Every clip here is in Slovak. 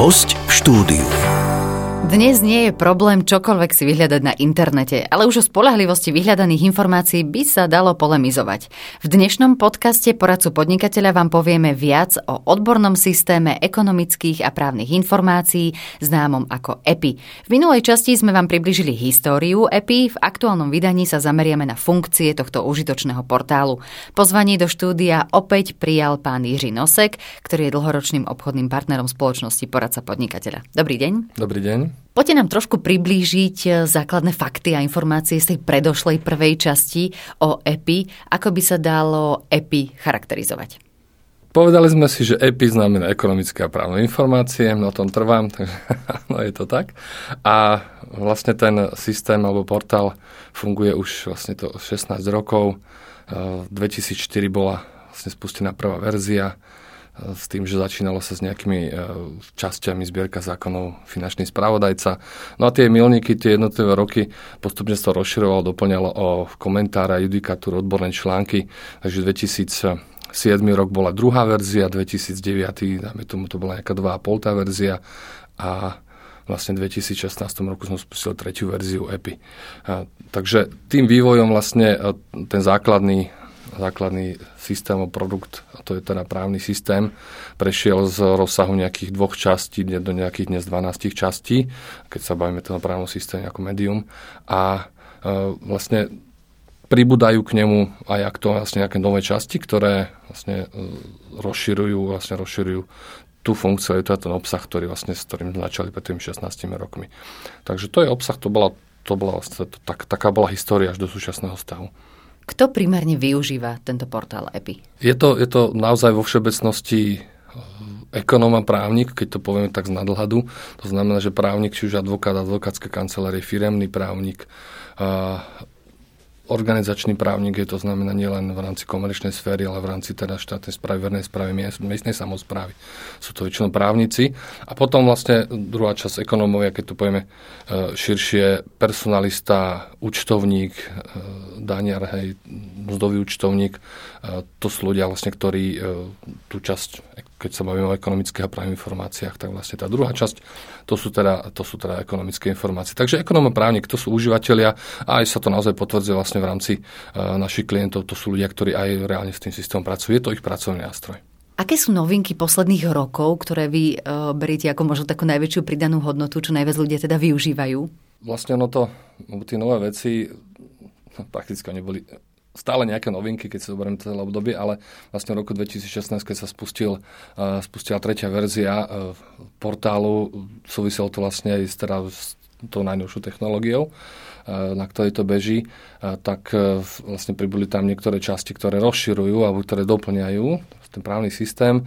Host v štúdiu. Dnes nie je problém čokoľvek si vyhľadať na internete, ale už o spolahlivosti vyhľadaných informácií by sa dalo polemizovať. V dnešnom podcaste Poradcu podnikateľa vám povieme viac o odbornom systéme ekonomických a právnych informácií, známom ako EPI. V minulej časti sme vám približili históriu EPI, v aktuálnom vydaní sa zameriame na funkcie tohto užitočného portálu. Pozvanie do štúdia opäť prijal pán Jiří Nosek, ktorý je dlhoročným obchodným partnerom spoločnosti Poradca podnikateľa. Dobrý deň. Dobrý deň. Poďte nám trošku priblížiť e, základné fakty a informácie z tej predošlej prvej časti o EPI. Ako by sa dalo EPI charakterizovať? Povedali sme si, že EPI znamená ekonomické a právne informácie, na tom trvám, takže no je to tak. A vlastne ten systém alebo portál funguje už vlastne to 16 rokov. V 2004 bola vlastne spustená prvá verzia, s tým, že začínalo sa s nejakými e, časťami zbierka zákonov finančný spravodajca. No a tie milníky, tie jednotlivé roky postupne sa to rozširovalo, doplňalo o komentára, judikatúru, odborné články. Takže 2007 rok bola druhá verzia, 2009, dáme tomu, to bola nejaká 2,5 verzia a vlastne v 2016 roku som spustil tretiu verziu EPI. A, takže tým vývojom vlastne e, ten základný základný systém o produkt, a to je teda právny systém, prešiel z rozsahu nejakých dvoch častí do nejakých dnes 12 častí, keď sa bavíme toho právnom systému ako medium. A e, vlastne pribúdajú k nemu aj ak to vlastne nejaké nové časti, ktoré vlastne e, rozširujú, vlastne rozširujú tú funkciu, je to ten obsah, ktorý vlastne, s ktorým začali pred tými 16 rokmi. Takže to je obsah, to bola, to bola vlastne, to, tak, taká bola história až do súčasného stavu. Kto primárne využíva tento portál EPI? Je to, je to naozaj vo všeobecnosti eh, ekonóm a právnik, keď to povieme tak z nadhľadu. To znamená, že právnik, či už advokát, advokátske kancelárie, firemný právnik, eh, organizačný právnik je to znamená nielen v rámci komerčnej sféry, ale v rámci teda štátnej správy, vernej správy, miestnej samozprávy. Sú to väčšinou právnici. A potom vlastne druhá časť ekonómovia, keď tu povieme e, širšie, personalista, účtovník, e, daniar, hej, mzdový účtovník, e, to sú ľudia vlastne, ktorí tú časť keď sa bavíme o ekonomických a právnych informáciách, tak vlastne tá druhá časť, to sú teda, to sú teda ekonomické informácie. Takže ekonóm a právnik, to sú užívateľia a aj sa to naozaj potvrdzuje vlastne v rámci uh, našich klientov, to sú ľudia, ktorí aj reálne s tým systémom pracujú. Je to ich pracovný nástroj. Aké sú novinky posledných rokov, ktoré vy uh, beriete ako možno takú najväčšiu pridanú hodnotu, čo najviac ľudia teda využívajú? Vlastne ono to, tie nové veci no, prakticky neboli stále nejaké novinky, keď sa zoberiem celé obdobie, ale vlastne v roku 2016, keď sa spustil, uh, spustila tretia verzia uh, portálu, súviselo to vlastne aj s, teda, s tou najnovšou technológiou, uh, na ktorej to beží, uh, tak uh, vlastne pribudli tam niektoré časti, ktoré rozširujú alebo ktoré doplňajú ten právny systém.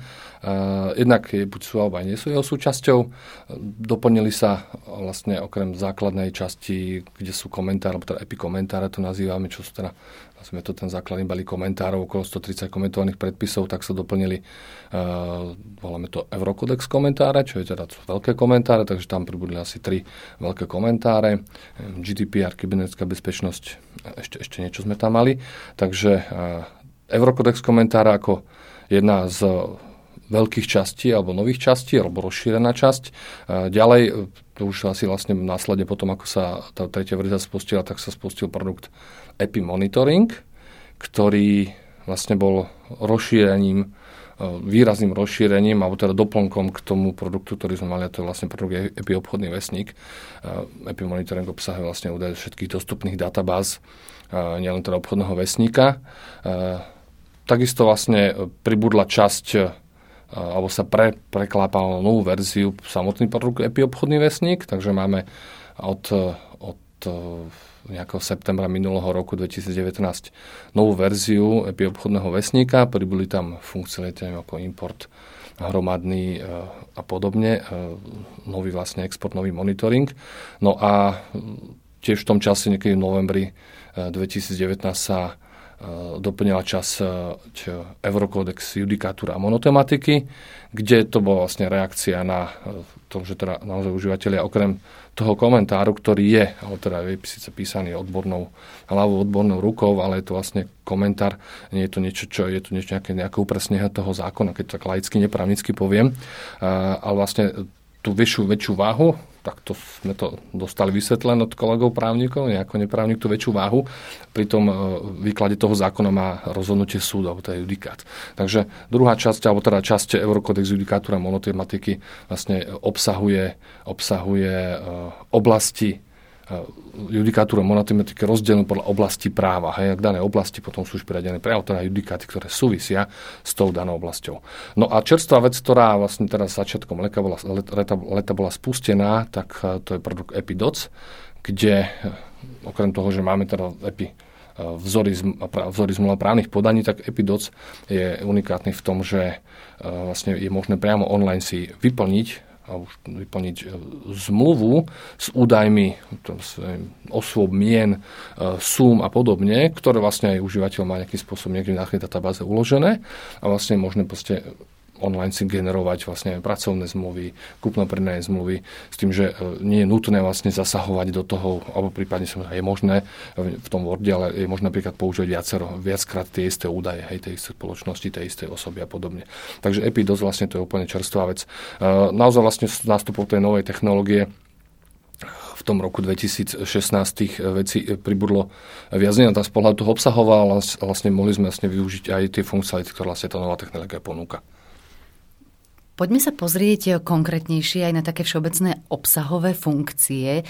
Jednak je, buď sú alebo aj nie sú jeho súčasťou. Doplnili sa vlastne okrem základnej časti, kde sú komentáre, alebo teda epikomentáre to nazývame, čo sú teda sme to ten základný balík komentárov, okolo 130 komentovaných predpisov, tak sa doplnili, uh, voláme to Eurocodex komentáre, čo je teda veľké komentáre, takže tam pribudli asi tri veľké komentáre. GDPR, kybernetická bezpečnosť, ešte, ešte niečo sme tam mali. Takže uh, Eurocodex komentára ako jedna z veľkých častí alebo nových častí alebo rozšírená časť. Ďalej, to už asi vlastne následne potom, ako sa tá tretia verzia spustila, tak sa spustil produkt Epi Monitoring, ktorý vlastne bol rozšírením, e, výrazným rozšírením, alebo teda doplnkom k tomu produktu, ktorý sme mali, a to je vlastne produkt EPI obchodný vesník. EPI Monitoring obsahuje vlastne údaje všetkých dostupných databáz, e, nielen teda obchodného vesníka. Takisto vlastne pribudla časť alebo sa pre, preklápal novú verziu samotný produkt EPI obchodný vesník, takže máme od, od nejakého septembra minulého roku 2019 novú verziu EPI obchodného vesníka, pribudli tam funkcionality ako import hromadný e, a podobne, e, nový vlastne export, nový monitoring. No a tiež v tom čase, niekedy v novembri 2019 e, sa doplnila čas Eurocodex judikatúra a monotematiky, kde to bola vlastne reakcia na to, že teda naozaj užívateľia okrem toho komentáru, ktorý je, ale teda je síce písaný odbornou hlavou, odbornou rukou, ale je to vlastne komentár, nie je to niečo, čo je to niečo nejaké, nejaké upresnenie toho zákona, keď tak laicky, neprávnicky poviem. ale vlastne tú vyššiu, väčšiu váhu, tak to sme to dostali vysvetlené od kolegov právnikov, nejako neprávnik tú väčšiu váhu. Pri tom e, výklade toho zákona má rozhodnutie súdov, to je judikát. Takže druhá časť, alebo teda časť Eurokodex judikátura monotematiky vlastne obsahuje, obsahuje oblasti E, judikatúra monotematike rozdelenú podľa oblasti práva. Hej, k danej oblasti potom sú už priradené pre autora judikáty, ktoré súvisia s tou danou oblasťou. No a čerstvá vec, ktorá vlastne teraz začiatkom leta bola, leta, leta bola spustená, tak e, to je produkt Epidoc, kde e, okrem toho, že máme teda Epi vzory, vzory zmluva právnych podaní, tak Epidoc je unikátny v tom, že vlastne je možné priamo online si vyplniť a už vyplniť e, zmluvu s údajmi osôb, mien, e, súm a podobne, ktoré vlastne aj užívateľ má nejakým spôsobom niekde na databáze uložené a vlastne možné proste online si generovať vlastne pracovné zmluvy, kúpno-predajné zmluvy, s tým, že e, nie je nutné vlastne zasahovať do toho, alebo prípadne je možné v tom Worde, ale je možné napríklad použiť viacero, viackrát tie isté údaje, hej, tej isté spoločnosti, tej istej osoby a podobne. Takže Epidos vlastne to je úplne čerstvá vec. E, naozaj vlastne s nástupom tej novej technológie v tom roku 2016 tých vecí pribudlo viac tá z pohľadu toho obsahová, ale vlastne mohli sme vlastne využiť aj tie funkcionality, ktoré vlastne tá nová technológia ponúka. Poďme sa pozrieť konkrétnejšie aj na také všeobecné obsahové funkcie. E,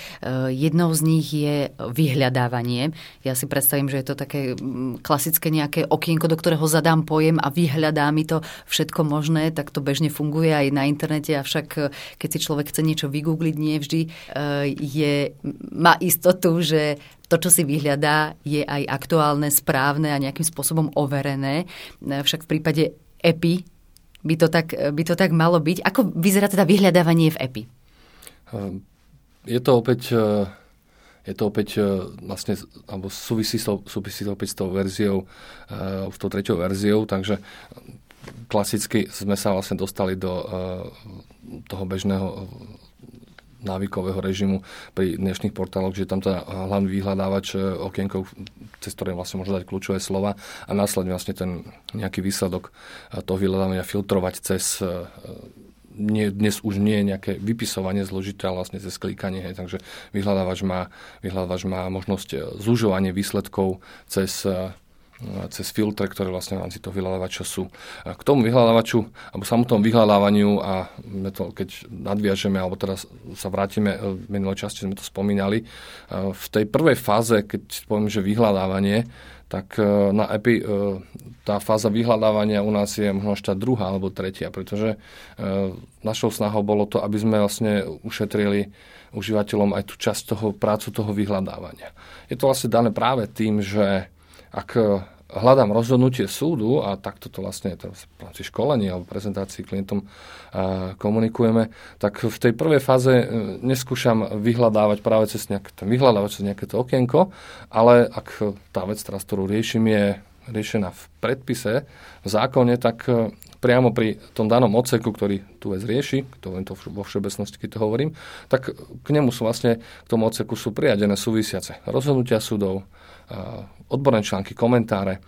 jednou z nich je vyhľadávanie. Ja si predstavím, že je to také mm, klasické nejaké okienko, do ktorého zadám pojem a vyhľadá mi to všetko možné, tak to bežne funguje aj na internete, avšak e, keď si človek chce niečo vygoogliť, nie vždy e, je, má istotu, že to, čo si vyhľadá, je aj aktuálne, správne a nejakým spôsobom overené. Však v prípade EPI, by to tak, by to tak malo byť. Ako vyzerá teda vyhľadávanie v EPI? Ehm, je to opäť eh, je to opäť eh, vlastne, alebo súvisí, súvisí to opäť s tou verziou, uh, s tou treťou verziou, takže klasicky sme sa vlastne dostali do toho bežného návykového režimu pri dnešných portáloch, že tam teda hlavný vyhľadávač e, okienko, cez ktoré vlastne môže dať kľúčové slova a následne vlastne ten nejaký výsledok e, toho vyhľadávania filtrovať cez e, nie, dnes už nie je nejaké vypisovanie zložité, ale vlastne cez klikanie. Hej, takže vyhľadávač má, vyhľadávač má možnosť zužovanie výsledkov cez cez filtre, ktoré vlastne v rámci toho vyhľadávača sú. K tomu vyhľadávaču, alebo samotnom vyhľadávaniu a to, keď nadviažeme, alebo teraz sa vrátime, e, v minulej časti sme to spomínali, e, v tej prvej fáze, keď poviem, že vyhľadávanie, tak e, na EPI tá fáza vyhľadávania u nás je možno tá druhá alebo tretia, pretože našou snahou bolo to, aby sme vlastne ušetrili užívateľom aj tú časť toho prácu toho vyhľadávania. Je to vlastne dané práve tým, že ak hľadám rozhodnutie súdu a takto to vlastne teraz v rámci školenia alebo prezentácií klientom komunikujeme, tak v tej prvej fáze e, neskúšam vyhľadávať práve cez nejaké, vyhľadávať cez nejaké to okienko, ale ak tá vec teraz, ktorú riešim, je riešená v predpise, v zákone, tak e, priamo pri tom danom odseku, ktorý tú vec rieši, to len to vo všeobecnosti, keď to hovorím, tak k nemu sú vlastne, k tomu odseku sú priadené súvisiace rozhodnutia súdov, odborné články, komentáre,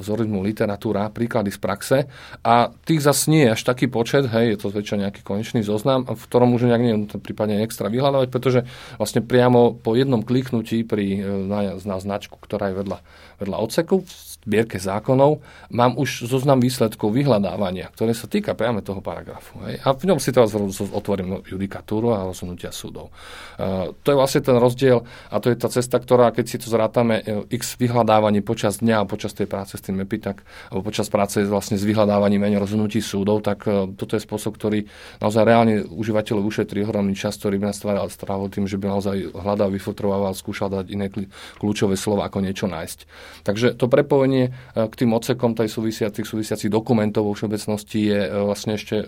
vzorizmu literatúra, príklady z praxe a tých zase nie je až taký počet, hej, je to zväčša nejaký konečný zoznam, v ktorom už nejak nie prípadne extra vyhľadávať, pretože vlastne priamo po jednom kliknutí pri, e, na, na značku, ktorá je vedľa, vedľa odseku, v zbierke zákonov, mám už zoznam výsledkov vyhľadávania, ktoré sa týka priamo toho paragrafu. Hej. A v ňom si teraz otvorím judikatúru a rozhodnutia súdov. Uh, to je vlastne ten rozdiel a to je tá cesta, ktorá, keď si to zrátame, e, x vyhľadávaní počas dňa a počas tej práce s tým EPI, tak, alebo počas práce vlastne s vyhľadávaním menej rozhodnutí súdov, tak uh, toto je spôsob, ktorý naozaj reálne užívateľov ušetrí ohromný čas, ktorý by nás strávil tým, že by naozaj hľadal, vyfiltroval, skúšal dať iné kľúčové slova, ako niečo nájsť. Takže to prepojenie uh, k tým odsekom tej súvisiacich, súvisiacich dokumentov vo všeobecnosti je vlastne ešte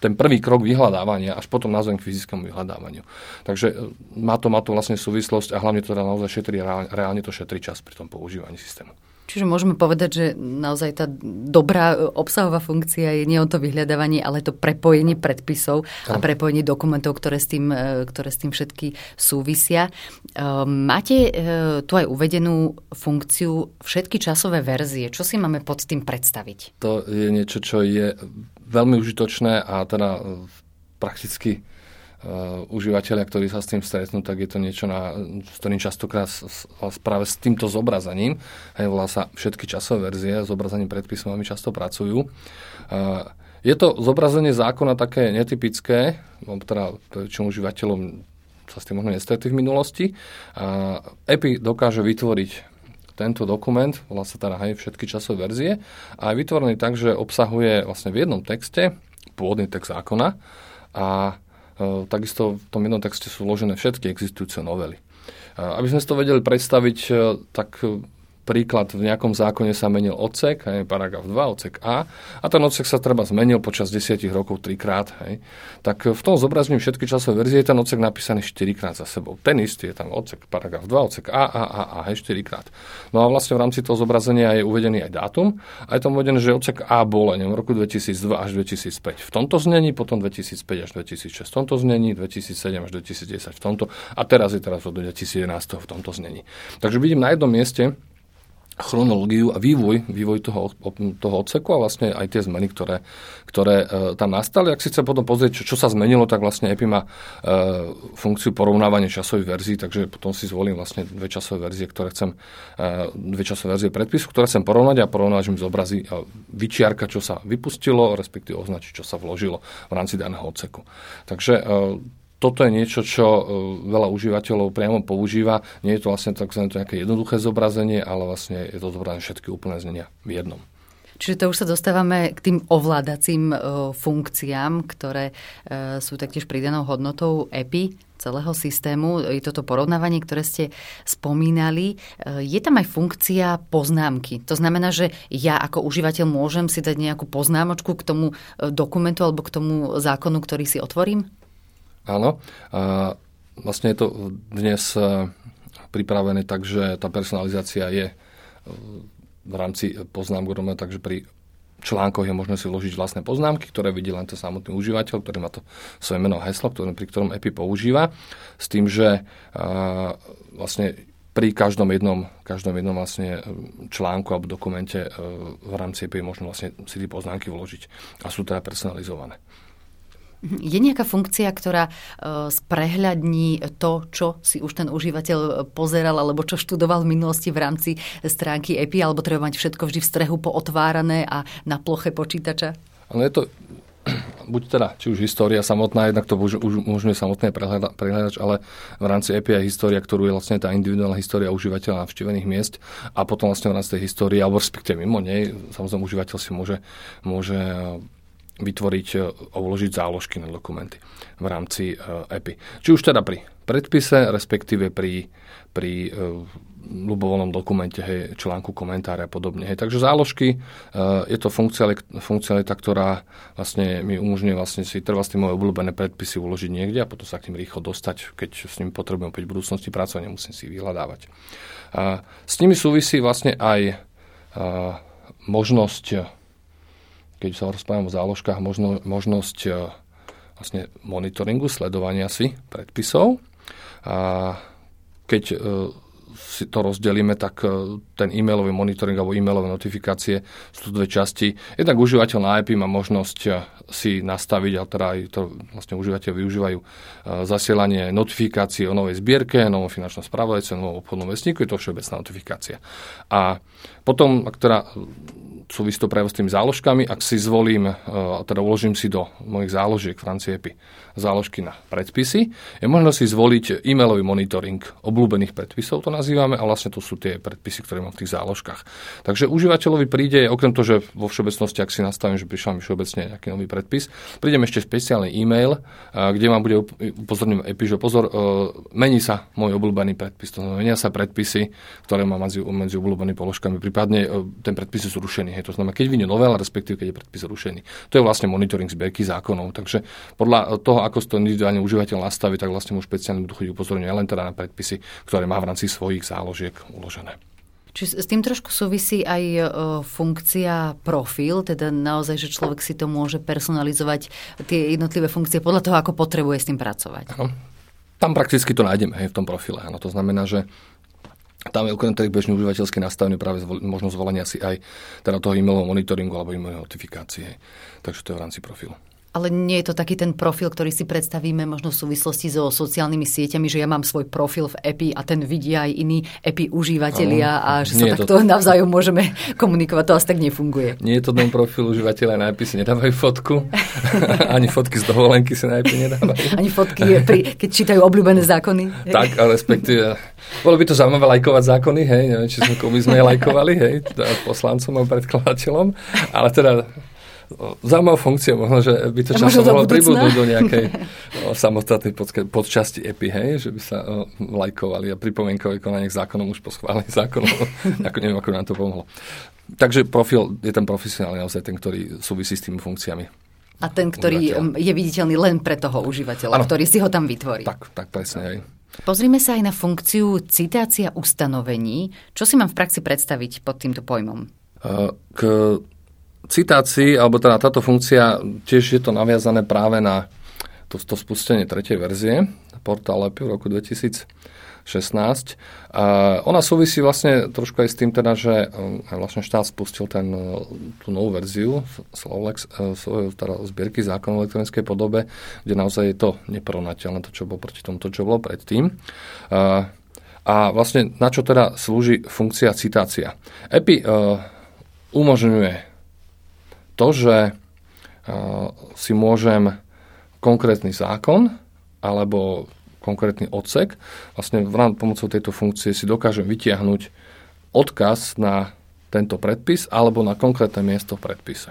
ten prvý krok vyhľadávania, až potom nazvem k fyzickému vyhľadávaniu. Takže e, má to, má to vlastne súvislosť a hlavne to teda naozaj šetrí, reálne to šetrí čas pri tom používaní systému. Čiže môžeme povedať, že naozaj tá dobrá obsahová funkcia je nie o to vyhľadávanie, ale to prepojenie predpisov a prepojenie dokumentov, ktoré s tým, e, ktoré s tým všetky súvisia. E, máte tu aj uvedenú funkciu všetky časové verzie. Čo si máme pod tým predstaviť? To je niečo, čo je veľmi užitočné a teda prakticky užívateľia, ktorí sa s tým stretnú, tak je to niečo, na, s ktorým častokrát práve s týmto zobrazením, hej, volá sa všetky časové verzie, zobrazením predpisov veľmi často pracujú. Uh, je to zobrazenie zákona také netypické, teda väčšinou užívateľom sa s tým možno nestretli v minulosti. A EPI dokáže vytvoriť tento dokument, volá sa teda aj všetky časové verzie a je vytvorený tak, že obsahuje vlastne v jednom texte pôvodný text zákona a e, takisto v tom jednom texte sú vložené všetky existujúce novely. Aby sme si to vedeli predstaviť, e, tak príklad, v nejakom zákone sa menil odsek, hej, paragraf 2, odsek A, a ten odsek sa treba zmenil počas 10 rokov trikrát, hej, tak v tom zobrazení všetky časové verzie je ten odsek napísaný 4 krát za sebou. Ten istý je tam odsek, paragraf 2, odsek A, A, A, A, hej, 4 krát. No a vlastne v rámci toho zobrazenia je uvedený aj dátum a je tam uvedené, že odsek A bol v roku 2002 až 2005 v tomto znení, potom 2005 až 2006 v tomto znení, 2007 až 2010 v tomto a teraz je teraz od 2011 v tomto znení. Takže vidím na jednom mieste, chronológiu a vývoj, vývoj toho, toho odseku a vlastne aj tie zmeny, ktoré, ktoré e, tam nastali. Ak si chcem potom pozrieť, čo, čo sa zmenilo, tak vlastne EPI má e, funkciu porovnávania časových verzií, takže potom si zvolím vlastne dve časové verzie, ktoré chcem, e, dve časové verzie predpisu, ktoré chcem porovnať a porovnať, že mi zobrazí e, vyčiarka, čo sa vypustilo, respektíve označiť, čo sa vložilo v rámci daného odseku. Takže e, toto je niečo, čo e, veľa užívateľov priamo používa. Nie je to vlastne tzv. nejaké jednoduché zobrazenie, ale vlastne je to zobrazenie všetky úplné znenia v jednom. Čiže to už sa dostávame k tým ovládacím e, funkciám, ktoré e, sú taktiež pridanou hodnotou EPI celého systému. Je toto porovnávanie, ktoré ste spomínali. Je tam aj funkcia poznámky. To znamená, že ja ako užívateľ môžem si dať nejakú poznámočku k tomu dokumentu alebo k tomu zákonu, ktorý si otvorím? Áno. A vlastne je to dnes e, pripravené tak, že tá personalizácia je e, v rámci poznámok rovno, takže pri článkoch je možné si vložiť vlastné poznámky, ktoré vidí len ten samotný užívateľ, ktorý má to svoje meno heslo, ktoré, pri ktorom API používa, s tým, že a, vlastne pri každom jednom, každom jednom vlastne článku alebo dokumente e, v rámci API možno vlastne si tie poznámky vložiť a sú teda personalizované. Je nejaká funkcia, ktorá e, sprehľadní to, čo si už ten užívateľ pozeral alebo čo študoval v minulosti v rámci stránky EPI, alebo treba mať všetko vždy v strehu pootvárané a na ploche počítača? Ale je to buď teda, či už história samotná, jednak to už, už umožňuje samotné prehľadač, ale v rámci EPI je história, ktorú je vlastne tá individuálna história užívateľa navštívených miest a potom vlastne v rámci tej histórie, alebo respektíve mimo nej, samozrejme užívateľ si môže, môže vytvoriť e, a uložiť záložky na dokumenty v rámci EPI. E Či už teda pri predpise, respektíve pri, pri e, ľubovolnom dokumente, hej, článku, komentáre a podobne. Hej. Takže záložky, je to funkcionalita, ktorá vlastne mi umožňuje vlastne si trvá moje obľúbené predpisy uložiť niekde a potom sa k tým rýchlo dostať, keď s nimi potrebujem opäť v budúcnosti pracovať, nemusím si ich vyhľadávať. A s nimi súvisí vlastne aj možnosť keď sa rozprávam o záložkách, možno, možnosť e, vlastne monitoringu, sledovania si predpisov. A keď e, si to rozdelíme, tak e, ten e-mailový monitoring alebo e-mailové notifikácie sú dve časti. Jednak užívateľ na IP má možnosť si nastaviť, ale teda aj to vlastne užívateľ využívajú zasielanie notifikácie o novej zbierke, novom finančnom spravodajce, novom obchodnom vesníku, je to všeobecná notifikácia. A potom, ak teda súvisí to práve s tými záložkami. Ak si zvolím, e, teda uložím si do mojich záložiek rámci EPI záložky na predpisy, je možno si zvoliť e-mailový monitoring obľúbených predpisov, to nazývame, a vlastne to sú tie predpisy, ktoré mám v tých záložkách. Takže užívateľovi príde, okrem toho, že vo všeobecnosti, ak si nastavím, že prišiel mi všeobecne nejaký nový predpis, prídem ešte špeciálny e-mail, e, kde vám bude upozorňovať EPI, že pozor, e, mení sa môj obľúbený predpis, to znamená, menia sa predpisy, ktoré mám medzi, medzi obľúbenými položkami, prípadne ten predpis sú zrušený Hej, to znamená, keď vyjde novela, respektíve keď je predpis zrušený. To je vlastne monitoring zbierky zákonov. Takže podľa toho, ako to individuálne užívateľ nastaví, tak vlastne mu špeciálne budú chodiť upozorňovať len teda na predpisy, ktoré má v rámci svojich záložiek uložené. Čiže s tým trošku súvisí aj e, funkcia profil, teda naozaj, že človek si to môže personalizovať tie jednotlivé funkcie podľa toho, ako potrebuje s tým pracovať. Ano. Tam prakticky to nájdeme hej, v tom profile. Ano. To znamená, že tam je okrem tej bežne užívateľskej nastavený práve možnosť zvolenia si aj teda toho e-mailového monitoringu alebo e-mailovej notifikácie. Takže to je v rámci profilu. Ale nie je to taký ten profil, ktorý si predstavíme možno v súvislosti so sociálnymi sieťami, že ja mám svoj profil v EPI a ten vidia aj iní EPI užívateľia a že sa takto to... navzájom môžeme komunikovať. To asi tak nefunguje. Nie je to ten profil užívateľa na EPI si nedávajú fotku. Ani fotky z dovolenky si na EPI nedávajú. Ani fotky, pri, keď čítajú obľúbené zákony. Tak, ale respektíve, bolo by to zaujímavé lajkovať zákony, hej, neviem, či sme, komu sme lajkovali, hej, poslancom a predkladateľom, ale teda zaujímavá funkcia, možno, že by to časom mohlo pribudnúť do nejakej samostatnej podčasti EPI, hej, že by sa o, lajkovali a pripomienkové konanie k zákonom už po schválení zákonov, ako neviem, ako nám to pomohlo. Takže profil je ten profesionálny naozaj ten, ktorý súvisí s tými funkciami. A ten, ktorý užívateľa. je viditeľný len pre toho užívateľa, ano. ktorý si ho tam vytvorí. Tak, tak presne. Hej. Pozrime sa aj na funkciu citácia ustanovení. Čo si mám v praxi predstaviť pod týmto pojmom? K citácii, alebo teda táto funkcia, tiež je to naviazané práve na to, to spustenie tretej verzie portál EPI v roku 2016. A ona súvisí vlastne trošku aj s tým teda, že um, vlastne štát spustil ten, uh, tú novú verziu Slovlex, uh, teda zbierky zákonov v elektronickej podobe, kde naozaj je to neporovnateľné to, čo bolo proti tomu, to, čo bolo predtým. A vlastne na čo teda slúži funkcia citácia? EPI umožňuje to, že si môžem konkrétny zákon alebo konkrétny odsek, vlastne pomocou tejto funkcie si dokážem vytiahnuť odkaz na tento predpis alebo na konkrétne miesto v predpise.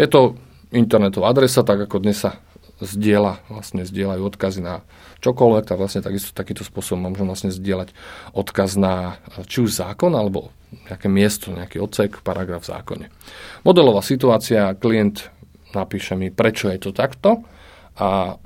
Je to internetová adresa, tak ako dnes sa zdieľa, vlastne zdieľajú odkazy na čokoľvek, tak vlastne takisto, takýmto spôsobom môžem vlastne zdieľať odkaz na či už zákon alebo nejaké miesto, nejaký odsek, paragraf v zákone. Modelová situácia, klient napíše mi, prečo je to takto a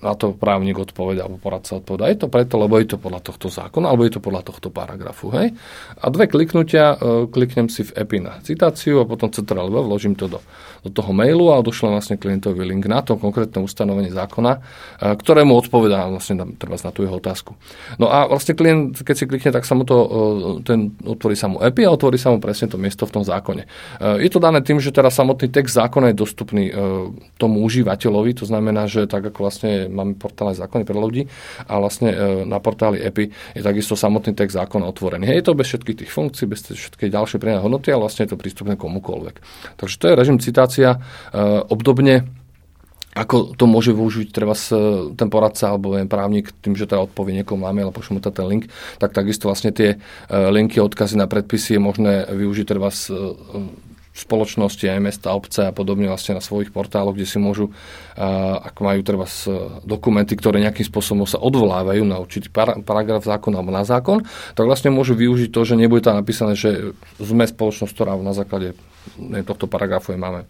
na to právnik odpoveda, alebo poradca odpoveda. Je to preto, lebo je to podľa tohto zákona, alebo je to podľa tohto paragrafu. Hej? A dve kliknutia, e, kliknem si v EPI na citáciu a potom Ctrl vložím to do do toho mailu a odošle vlastne klientovi link na to konkrétne ustanovenie zákona, e, ktorému odpovedá vlastne treba na tú jeho otázku. No a vlastne klient, keď si klikne, tak sa mu to, e, ten, otvorí sa mu API a otvorí sa mu presne to miesto v tom zákone. Je to dané tým, že teraz samotný text zákona je dostupný tomu užívateľovi, to znamená, že tak ako vlastne máme portálne zákony pre ľudí a vlastne na portáli API je takisto samotný text zákona otvorený. Je to bez všetkých tých funkcií, bez všetkej ďalšej pridané hodnoty, ale vlastne je to prístupné komukoľvek. Takže to je režim situácia. E, obdobne ako to môže využiť treba ten poradca alebo ten právnik tým, že teda odpovie niekomu máme, alebo pošle mu ten link, tak takisto vlastne tie e, linky, odkazy na predpisy je možné využiť treba spoločnosti, aj mesta, obce a podobne vlastne na svojich portáloch, kde si môžu, ak majú treba dokumenty, ktoré nejakým spôsobom sa odvolávajú na určitý paragraf zákona alebo na zákon, tak vlastne môžu využiť to, že nebude tam napísané, že sme spoločnosť, ktorá na základe tohto paragrafu je máme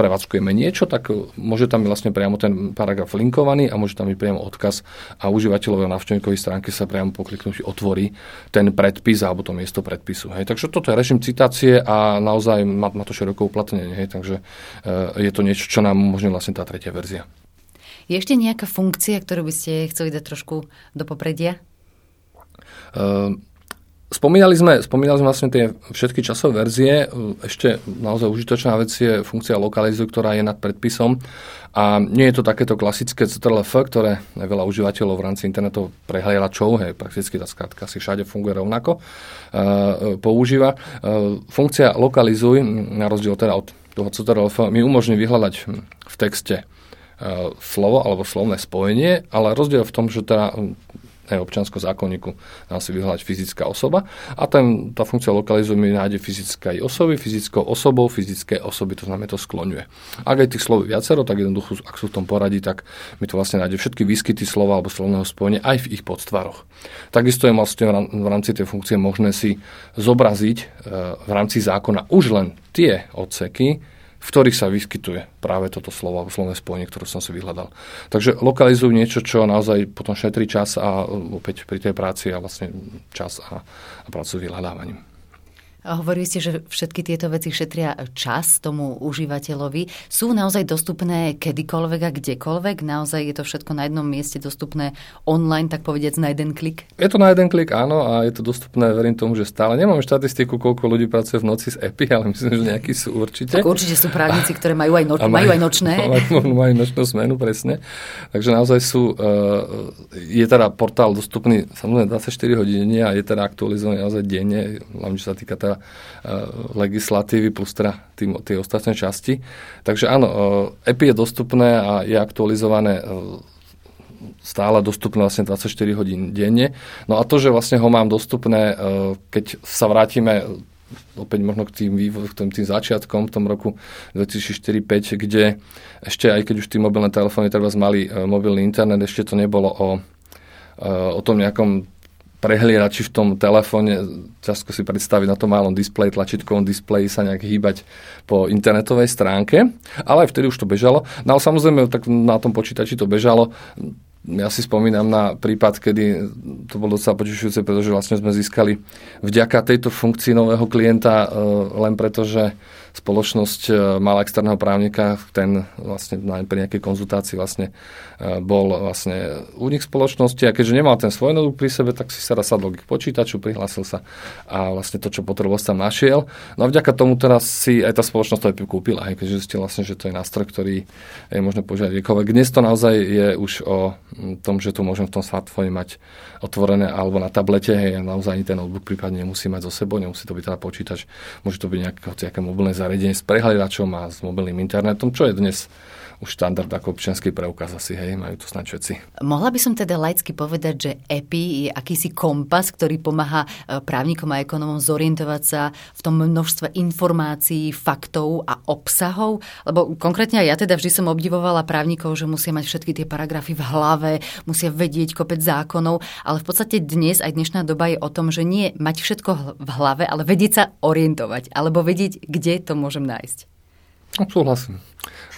prevádzkujeme niečo, tak môže tam byť vlastne priamo ten paragraf linkovaný a môže tam byť priamo odkaz a užívateľové návštevníkovej stránke sa priamo po kliknutí otvorí ten predpis alebo to miesto predpisu. Hej. Takže toto je režim citácie a naozaj má, má to široké uplatnenie. Hej. Takže e, je to niečo, čo nám umožňuje vlastne tá tretia verzia. Je ešte nejaká funkcia, ktorú by ste chceli dať trošku do popredia? E, Spomínali sme, spomínali sme vlastne tie všetky časové verzie. Ešte naozaj užitočná vec je funkcia lokalizu, ktorá je nad predpisom. A nie je to takéto klasické CTRL-F, ktoré veľa užívateľov v rámci internetov prehliadačov, hej, prakticky tá skratka si všade funguje rovnako, e, používa. E, funkcia lokalizuj, na rozdiel teda od toho CTRL-F, mi umožní vyhľadať v texte e, slovo alebo slovné spojenie, ale rozdiel v tom, že teda občanského zákonníku dá si vyhľadať fyzická osoba a ten, tá funkcia lokalizuje mi nájde fyzické osoby, fyzickou osobou, fyzické osoby, to znamená, to skloňuje. Ak aj tých slov viacero, tak jednoducho, ak sú v tom poradí, tak mi to vlastne nájde všetky výskyty slova alebo slovného spojenia aj v ich podstvaroch. Takisto je vlastne v rámci tej funkcie možné si zobraziť e, v rámci zákona už len tie odseky, v ktorých sa vyskytuje práve toto slovo alebo slovné spojenie, ktoré som si vyhľadal. Takže lokalizujú niečo, čo naozaj potom šetrí čas a opäť pri tej práci a vlastne čas a, a prácu s vyhľadávaním. Hovorili ste, že všetky tieto veci šetria čas tomu užívateľovi. Sú naozaj dostupné kedykoľvek a kdekoľvek? Naozaj je to všetko na jednom mieste dostupné online, tak povediac na jeden klik? Je to na jeden klik, áno, a je to dostupné, verím tomu, že stále. Nemám štatistiku, koľko ľudí pracuje v noci s EPI, ale myslím, že nejakí sú určite. Tak určite sú právnici, ktoré majú aj, noč, majú, majú aj nočné. Majú, majú nočnú smenu, presne. Takže naozaj sú, uh, je teda portál dostupný samozrejme 24 hodín a je teda aktualizovaný naozaj denne, hlavne čo sa týka teda uh, legislatívy plus teda tie ostatné časti. Takže áno, EPI je dostupné a je aktualizované uh, stále dostupné vlastne 24 hodín denne. No a to, že vlastne ho mám dostupné, keď sa vrátime opäť možno k tým, k tým, tým začiatkom v tom roku 2004-2005, kde ešte aj keď už tí mobilné telefóny treba mali mobilný internet, ešte to nebolo o, o tom nejakom prehliadači v tom telefóne, ťažko si predstaviť na tom malom displeji, tlačítkovom displeji sa nejak hýbať po internetovej stránke, ale aj vtedy už to bežalo. No ale samozrejme, tak na tom počítači to bežalo. Ja si spomínam na prípad, kedy to bolo docela potešujúce, pretože vlastne sme získali vďaka tejto funkcii nového klienta e, len preto, že spoločnosť e, mala externého právnika, ten vlastne pri nejakej konzultácii vlastne e, bol vlastne nich spoločnosti a keďže nemal ten svoj notebook pri sebe, tak si sa sadol k počítaču, prihlásil sa a vlastne to, čo potreboval, sa našiel. No a vďaka tomu teraz si aj tá spoločnosť to aj kúpila, aj keďže zistila vlastne, že to je nástroj, ktorý je možné požiadať kdekoľvek. Dnes to naozaj je už o tom, že tu môžem v tom smartfóne mať otvorené alebo na tablete, hej, a naozaj ani ten notebook prípadne nemusí mať zo sebou, nemusí to byť teda počítač, môže to byť nejaké, nejaké mobilné zariadenie s prehľadačom a s mobilným internetom, čo je dnes už štandard ako občianský preukaz asi, hej, majú to snáď všetci. Mohla by som teda laicky povedať, že EPI je akýsi kompas, ktorý pomáha e, právnikom a ekonomom zorientovať sa v tom množstve informácií, faktov a obsahov? Lebo konkrétne ja teda vždy som obdivovala právnikov, že musia mať všetky tie paragrafy v hlave, musia vedieť kopec zákonov, ale v podstate dnes aj dnešná doba je o tom, že nie mať všetko v hlave, ale vedieť sa orientovať, alebo vedieť, kde to môžem nájsť. Súhlasím.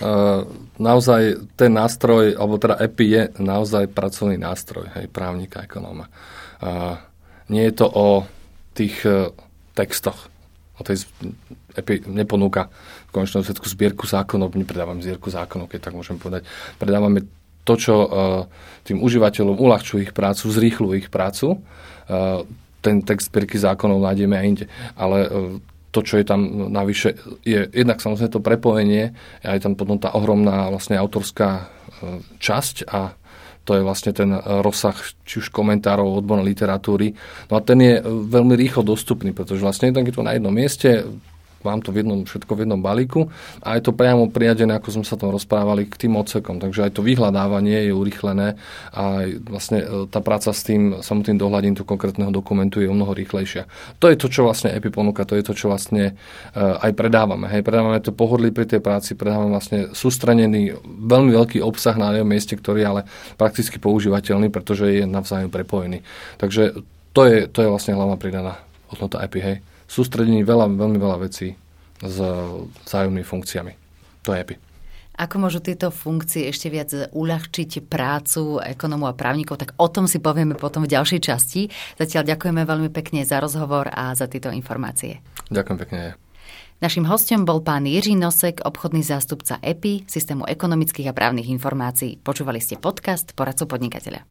Uh, naozaj ten nástroj, alebo teda EPI je naozaj pracovný nástroj, hej, právnika, ekonóma. Uh, nie je to o tých uh, textoch. O tej EPI neponúka v konečnom svetku zbierku zákonov, nepredávame zbierku zákonov, keď tak môžem povedať. Predávame to, čo tým užívateľom uľahčuje ich prácu, zrýchľuje ich prácu. Ten text zbierky zákonov nájdeme aj inde. Ale to, čo je tam navyše, je jednak samozrejme to prepojenie, a je tam potom tá ohromná vlastne autorská e, časť a to je vlastne ten rozsah či už komentárov odbornej literatúry. No a ten je veľmi rýchlo dostupný, pretože vlastne je to na jednom mieste, mám to v jednom, všetko v jednom balíku a je to priamo priadené, ako sme sa tom rozprávali, k tým odsekom. Takže aj to vyhľadávanie je urychlené a vlastne e, tá práca s tým samotným dohľadím toho konkrétneho dokumentu je o mnoho rýchlejšia. To je to, čo vlastne EPI ponúka, to je to, čo vlastne e, aj predávame. Hej, predávame to pohodlí pri tej práci, predávame vlastne sústrenený veľmi veľký obsah na jednom mieste, ktorý je ale prakticky používateľný, pretože je navzájom prepojený. Takže to je, to je vlastne hlavná pridaná hodnota EPI. Hej sústredení veľa, veľmi veľa vecí s vzájomnými funkciami. To je EPI. Ako môžu tieto funkcie ešte viac uľahčiť prácu ekonomov a právnikov, tak o tom si povieme potom v ďalšej časti. Zatiaľ ďakujeme veľmi pekne za rozhovor a za tieto informácie. Ďakujem pekne. Našim hostom bol pán Jiří Nosek, obchodný zástupca EPI, systému ekonomických a právnych informácií. Počúvali ste podcast Poradcu podnikateľa.